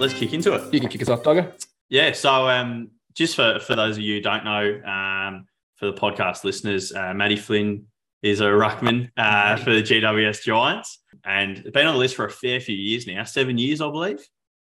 let's kick into it. You can kick us off, Dogger. Yeah. So, um, just for, for those of you who don't know, um, for the podcast listeners, uh, Matty Flynn is a ruckman uh, for the GWS Giants and been on the list for a fair few years now, seven years, I believe.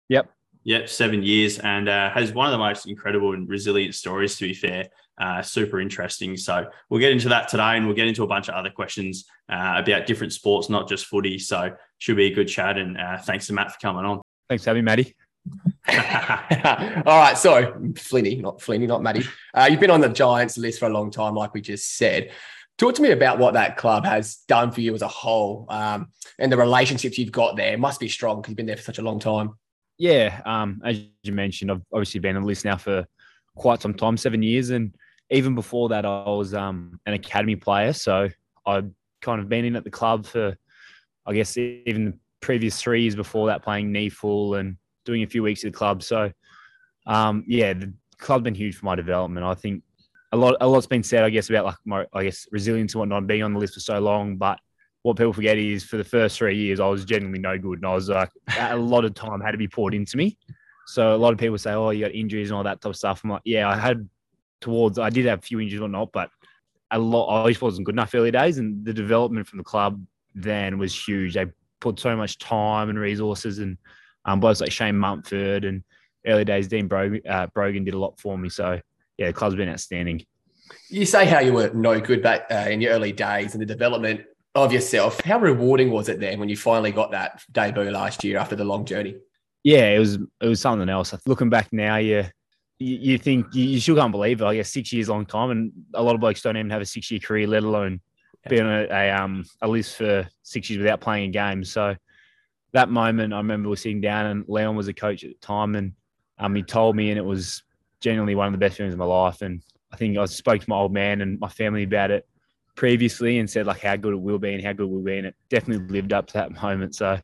Yep. Yep, seven years, and uh, has one of the most incredible and resilient stories. To be fair, uh, super interesting. So we'll get into that today, and we'll get into a bunch of other questions uh, about different sports, not just footy. So should be a good chat. And uh, thanks to Matt for coming on. Thanks for having me, Matty. All right, so Flinny, not Flinny, not Matty. Uh, you've been on the Giants list for a long time, like we just said. Talk to me about what that club has done for you as a whole, um, and the relationships you've got there. It must be strong because you've been there for such a long time. Yeah, um, as you mentioned, I've obviously been on the list now for quite some time, seven years, and even before that, I was um, an academy player. So I've kind of been in at the club for, I guess, even the previous three years before that, playing NEAFL and doing a few weeks at the club. So, um, yeah, the club's been huge for my development. I think a lot, a lot's been said, I guess, about like my, I guess, resilience and whatnot, being on the list for so long, but what people forget is for the first three years, I was genuinely no good. And I was like, a lot of time had to be poured into me. So a lot of people say, oh, you got injuries and all that type of stuff. I'm like, yeah, I had towards, I did have a few injuries or not, but a lot, I just wasn't good enough early days. And the development from the club then was huge. They put so much time and resources and um, blokes like Shane Mumford and early days, Dean Brogan, uh, Brogan did a lot for me. So yeah, the club's been outstanding. You say how you were no good back uh, in your early days and the development of yourself. How rewarding was it then when you finally got that debut last year after the long journey? Yeah, it was it was something else. Looking back now, yeah, you, you think you, you, still can't believe it. I guess six years, long time, and a lot of blokes don't even have a six year career, let alone be on a, a um a list for six years without playing a game. So that moment, I remember we are sitting down, and Leon was a coach at the time, and um he told me, and it was genuinely one of the best feelings of my life. And I think I spoke to my old man and my family about it previously and said like how good it will be and how good it will be, and it definitely lived up to that moment. So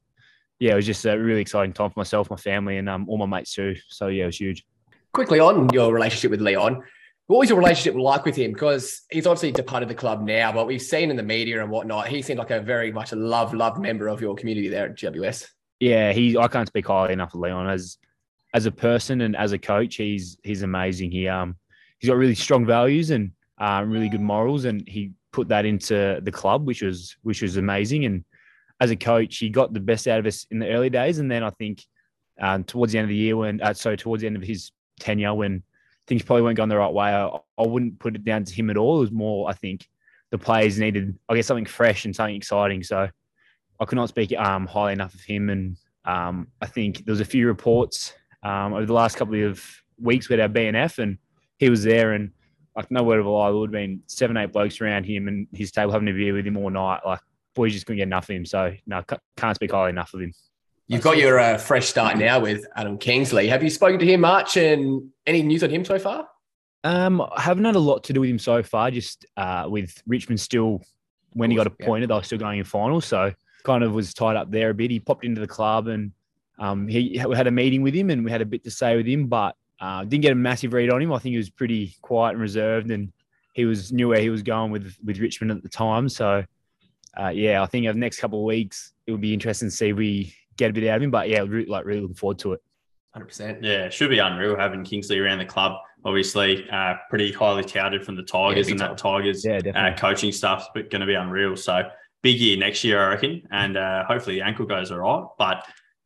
yeah, it was just a really exciting time for myself, my family, and um, all my mates too. So yeah, it was huge. Quickly on your relationship with Leon, what was your relationship like with him? Because he's obviously departed the club now, but we've seen in the media and whatnot, he seemed like a very much a love, loved member of your community there at GWS. Yeah, he. I can't speak highly enough of Leon as as a person and as a coach. He's he's amazing. He um he's got really strong values and um, really good morals, and he put that into the club, which was which was amazing. And as a coach, he got the best out of us in the early days, and then I think um, towards the end of the year, when uh, so towards the end of his tenure, when things probably weren't going the right way, I, I wouldn't put it down to him at all. It was more, I think, the players needed, I guess, something fresh and something exciting. So I could not speak um, highly enough of him. And um, I think there was a few reports um, over the last couple of weeks with our B&F, and he was there, and like no word of a lie, there would have been seven, eight blokes around him and his table having a beer with him all night. Like, boys just couldn't get enough of him. So, no, can't speak highly enough of him. You've got your uh, fresh start now with Adam Kingsley. Have you spoken to him much and any news on him so far? Um, I haven't had a lot to do with him so far, just uh, with Richmond still, when he got appointed, yeah. they were still going in finals. So, kind of was tied up there a bit. He popped into the club and um, he we had a meeting with him and we had a bit to say with him, but uh, didn't get a massive read on him. I think he was pretty quiet and reserved, and he was knew where he was going with with Richmond at the time. So, uh, yeah, I think over the next couple of weeks it would be interesting to see we get a bit out of him. But yeah, re- like really looking forward to it. Hundred percent. Yeah, should be unreal having Kingsley around the club. Obviously, uh, pretty highly touted from the Tigers, yeah, and that Tigers yeah, uh, coaching stuff's going to be unreal. So big year next year, I reckon, and uh, hopefully the ankle goes all right. But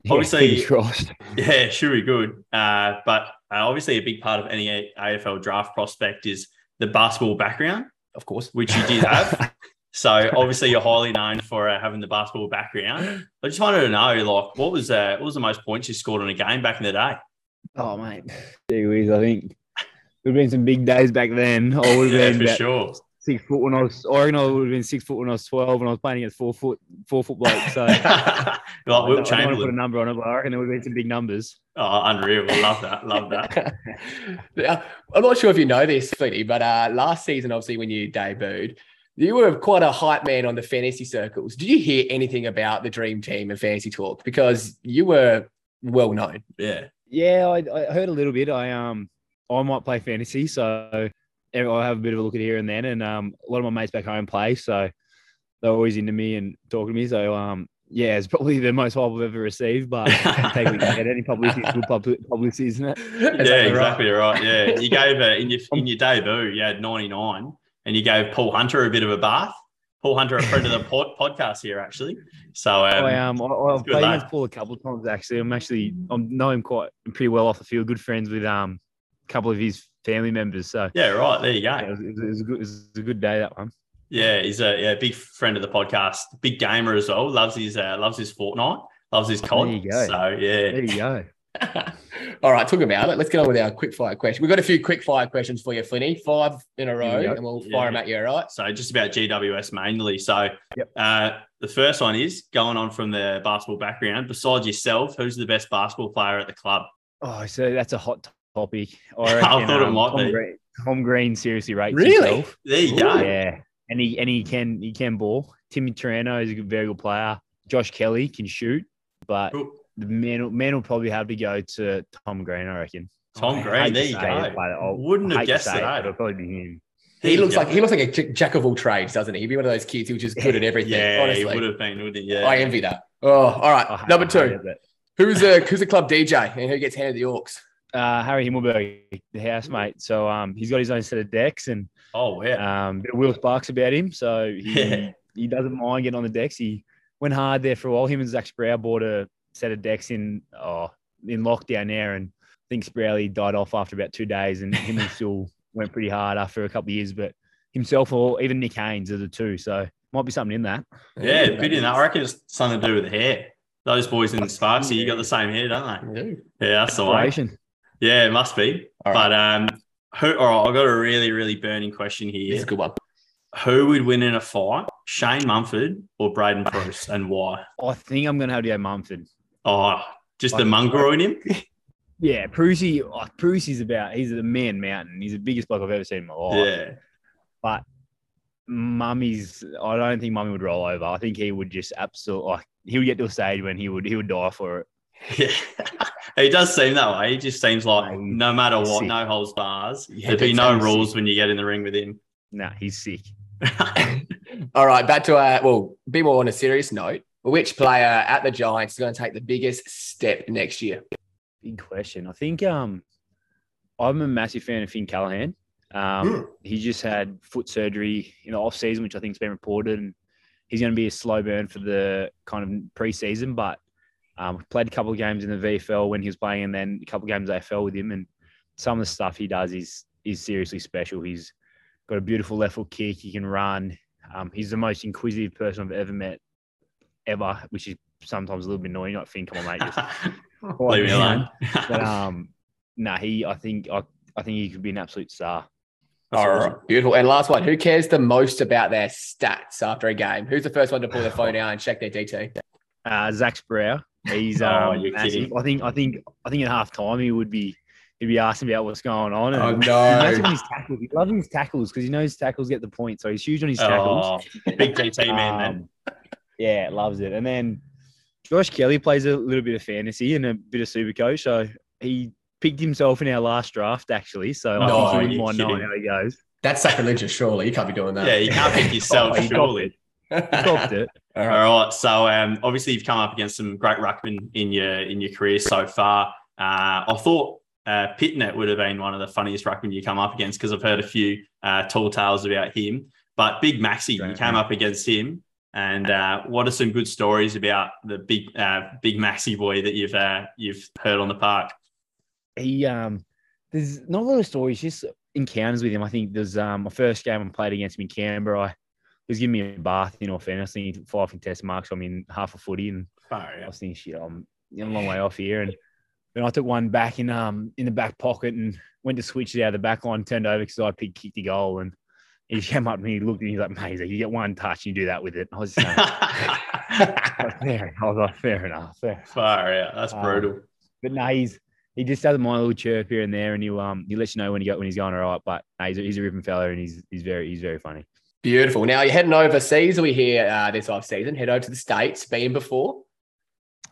obviously, yeah, yeah, should be good. Uh, but uh, obviously, a big part of any AFL draft prospect is the basketball background, of course, which you did have. so obviously, you're highly known for uh, having the basketball background. I just wanted to know, like, what was uh, what was the most points you scored in a game back in the day? Oh, mate, gee whiz, I think it would have been some big days back then. I would have yeah, been for sure six foot when I was. I reckon I would have been six foot when I was twelve, and I was playing against four foot four foot blokes. So, like Wilt Chamberlain. I put a number on it, but I reckon there would have been some big numbers. Oh, unreal! I love that. Love that. I'm not sure if you know this, Fleety, but uh, last season, obviously, when you debuted. You were quite a hype man on the fantasy circles. Did you hear anything about the dream team and fantasy talk? Because you were well known. Yeah. Yeah, I, I heard a little bit. I um I might play fantasy, so I have a bit of a look at here and then, and um, a lot of my mates back home play, so they're always into me and talking to me. So um, yeah, it's probably the most hype I've ever received, but take what get. Any publicity is good publicity, isn't it? yeah, exactly right. Yeah, you gave uh, in your in your debut, you had ninety nine, and you gave Paul Hunter a bit of a bath. Paul Hunter, a friend of the pod, podcast here, actually. So um, I um, I, I've played with Paul a couple of times actually. I'm actually I know him quite pretty well off the field. Good friends with um a couple of his family members. So yeah, right there you go. Yeah, it, was, it, was, a good, it was a good day that one. Yeah, he's a yeah big friend of the podcast, big gamer as well. Loves his uh, loves his Fortnite, loves his COD. There you go. So yeah, there you go. All right, talk about it, let's get on with our quick fire question. We've got a few quick fire questions for you, Flinny. Five in a row, and we'll fire yeah. them at you. All right. So just about GWS mainly. So yep. uh, the first one is going on from the basketball background. Besides yourself, who's the best basketball player at the club? Oh, so that's a hot topic. I, reckon, I thought um, it might Tom be. Green, Tom Green seriously rates Really? himself. There you go. Yeah, and he and he can he can ball. Timmy Taranto is a very good player. Josh Kelly can shoot, but Cool. The man will, man will probably have to go to Tom Green, I reckon. Tom I Green, there you say go. but I'll- Wouldn't have guessed say it, eh? It'll probably be him. He looks Yeah. like he looks like a j- jack of all trades, doesn't he? He'd be one of those kids who was just good at everything. Yeah, honestly, he would have been, wouldn't he? Yeah. I envy that. Oh, all right. I Number I two, it, who's a who's the club DJ and who gets handed the aux? uh, Harry Himmelberg, the housemate. So um, he's got his own set of decks, and Oh, wow. um, bit of Will Sparks about him. So he, Yeah. he doesn't mind getting on the decks. He went hard there for a while. Him and Zach Sproule bought a set of decks in oh, in lockdown there, and I think Sprowley died off after about two days, and him still went pretty hard after a couple of years. But himself or even Nick Haynes are the two. So might be something in that. yeah, a bit in that. I reckon it's something to do with the hair. Those boys in the Sparksy, you got the same hair, don't they? Yeah, that's the way. Yeah, it must be. All But um, who? All right, I've got a really, really burning question here. It's a good one. Who would win in a fight, Shane Mumford or Braydon Preuss, and why? I think I'm going to have to go Mumford. Oh, just the Like- mongrel in him. Yeah, Prusy. Oh, Prusy's about. He's a man mountain. He's the biggest bloke I've ever seen in my life. Yeah, But Mummy's. I don't think Mummy would roll over. I think he would just absolutely. Like, he would get to a stage when he would he would die for it. yeah. he does seem that way. He just seems like Mate, no matter what, sick. no holds bars. Yeah, There'd be that's no sick. rules when you get in the ring with him. Nah, he's sick. All right, back to uh, well, be more on a serious note. Which player at the Giants is going to take the biggest step next year? Big question. I think um, I'm a massive fan of Finn Callaghan. Um, Mm. He just had foot surgery in the off season, which I think's been reported, and he's going to be a slow burn for the kind of preseason. But um, played a couple of games in the VFL when he was playing, and then a couple of games AFL with him. And some of the stuff he does is is seriously special. He's got a beautiful left foot kick. He can run. Um, he's the most inquisitive person I've ever met, ever, which is sometimes a little bit annoying. I think, come on, mate, just Leave me alone. but um, nah, he. I think I, I think he could be an absolute star. That's All awesome. beautiful. And last one, who cares the most about their stats after a game? Who's the first one to pull their phone out and check their DT? Uh, Zach Sproule. He's Oh, um, you're kidding. I think I think I think at half time he would be he'd be asking about what's going on. And Oh, he's no. massive his tackles. He loves his tackles because he knows tackles get the point. So he's huge on his tackles. Oh, big DT man, then. Um, yeah, loves it. And then Josh Kelly plays a little bit of fantasy and a bit of super coach. So he picked himself in our last draft, actually. So I No, think he wouldn't you're mind knowing kidding. how he goes. That's sacrilegious, surely. You can't be doing that. Yeah, you can't pick yourself, Oh, he surely. He copped it. All All right. right. So um, obviously you've come up against some great ruckmen in your in your career so far. Uh, I thought uh, Pittonet would have been one of the funniest ruckmen you come up against because I've heard a few uh, tall tales about him. But Big Maxi, you came up against him. And uh, what are some good stories about the big uh, big Maxi boy that you've uh, you've heard on the park? he um there's not a lot of stories, just encounters with him. I think there's um my first game I played against him in Canberra. I, he was giving me a bath in all fairness. I he five contest marks. I'm in half a footy, and I was thinking, shit, I'm a long way off here. And then I took one back in um in the back pocket and went to switch it out of the back line, turned over because I picked kicked the goal and. He came up to me, he looked at me, he's like, mate, you get one touch and you do that with it. I was just saying, fair. I was like, fair enough, fair. Far out. That's Um, brutal. But no, he's he just doesn't mind a little chirp here and there, and he'll um he lets you know when he got when he's going all right. But no, he's a, he's a ripping fella, and he's he's very he's very funny. Beautiful. Now you're heading overseas. We here uh, this off season. Head over to the states. Been before?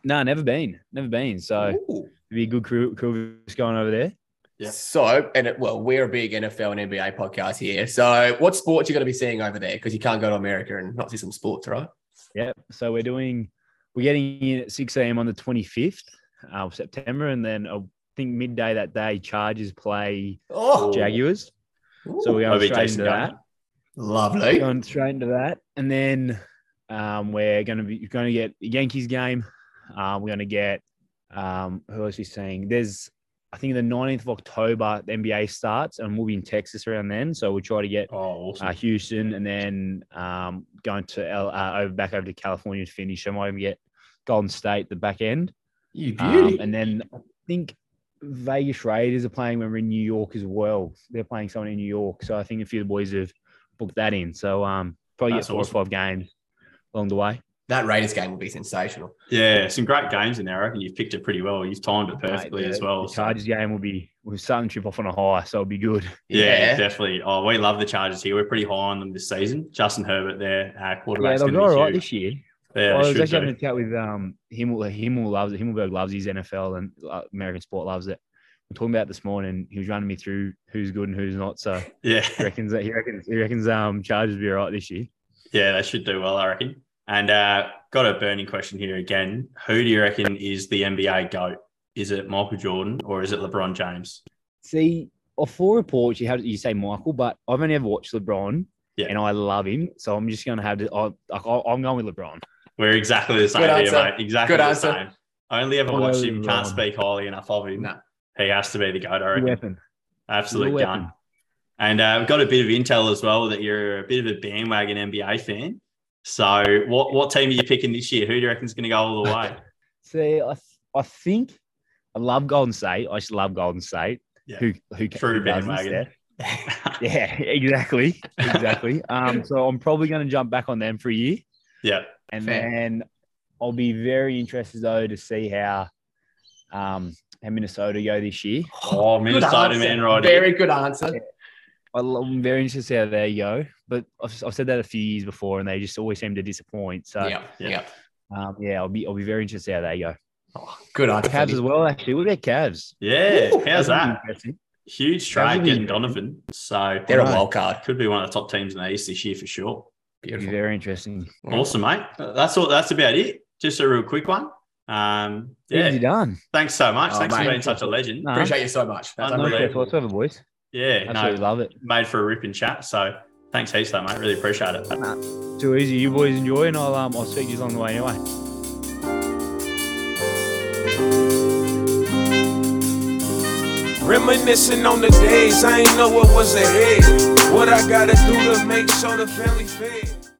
No, never been, never been. So it'd be a good crew, crew going over there. Yeah. So, and it, well, we're a big NFL and NBA podcast here. So, what sports you going to be seeing over there? Because you can't go to America and not see some sports, right? Yep. So we're doing we're getting in at 6 a.m. on the 25th uh, of September. And then I think midday that day, Chargers play Oh, Jaguars. So we're That'll going be a straight decent into game. that. lovely. Going straight into that. And then um, we're going to be going to get Yankees game. Uh, we're going to get, um, who else is he saying? There's, I think the 19th of October, the NBA starts, and we'll be in Texas around then. So we'll try to get Oh, awesome. uh, Houston, and then um, going to L, uh, over back over to California to finish. I might even get Golden State the back end, You um, and then I think Vegas Raiders are playing when we're in New York as well. They're playing someone in New York, so I think a few of the boys have booked that in. So um, probably That's get four awesome. or five games along the way. That Raiders game will be sensational. yeah, some great games in there. I reckon you've picked it pretty well. You've timed it perfectly Mate, as well. The so- Chargers game will be we're starting to trip off on a high, so it'll be good. Yeah, definitely. Oh, we love the Chargers here. We're pretty high on them this season. Justin Herbert, their uh, Yeah, they'll going go to be all right this year. Yeah, Well, I they was should actually do. having a chat with um Himmel. Himmel loves it. Himmelberg loves his NFL and uh, American sport loves it. I'm talking about it this morning. He was running me through who's good and who's not. So Yeah, he reckons that he reckons he reckons um Chargers will be all right this year. yeah, they should do well, I reckon. And uh, got a burning question here again. Who do you reckon is the NBA GOAT? Is it Michael Jordan or is it LeBron James? See, of four reports, you have you say Michael, but I've only ever watched LeBron, Yeah. and I love him. So I'm just gonna have to. I'll, I'll, I'm going with LeBron. We're exactly the same Good here, mate. Exactly Good the answer. same. I only ever I'll watched him. with Can't speak highly enough of him. No. He has to be the GOAT, I Good reckon. weapon. Absolute Good gun. And uh, we've got a bit of intel as well that you're a bit of a bandwagon NBA fan. So, what what team are you picking this year? Who do you reckon is going to go all the way? See, I, th- I think I love Golden State. I just love Golden State. Yeah. Who who True who bandwagon. Yeah, exactly, exactly. um, so I'm probably going to jump back on them for a year, yeah, and Fair. then I'll be very interested though to see how um how Minnesota go this year. Oh, Minnesota man, right? Very good answer. I lo- I'm very interested to see how they go, but I've, I've said that a few years before, and they just always seem to disappoint. So yeah, yeah. yeah. um, yeah, I'll be I'll be very interested how they go. Oh, good answer. Cavs Fenny. as well, actually. What about Cavs? Yeah, Ooh, how's That'll be that? interesting. Huge That trade would getting. Donovan. So, They're a wild card. could be one of the top teams in the East this year for sure. Beautiful. very interesting. Awesome, mate. That's all. That's about it. Just a real quick one. Um, Easy yeah. done. Thanks so much. Oh, Thanks for being such a legend. No, Appreciate you so much. That's Unbelievable. no unreal. whatsoever, boys. Yeah, Absolutely no, love it. made for a ripping chat. So, thanks heaps, though, mate. Really appreciate it. Too easy. You boys enjoy, and I'll um I'll speak to you along the way anyway. Reminiscing on the days I ain't know what was ahead. What I gotta do to make sure the family fed.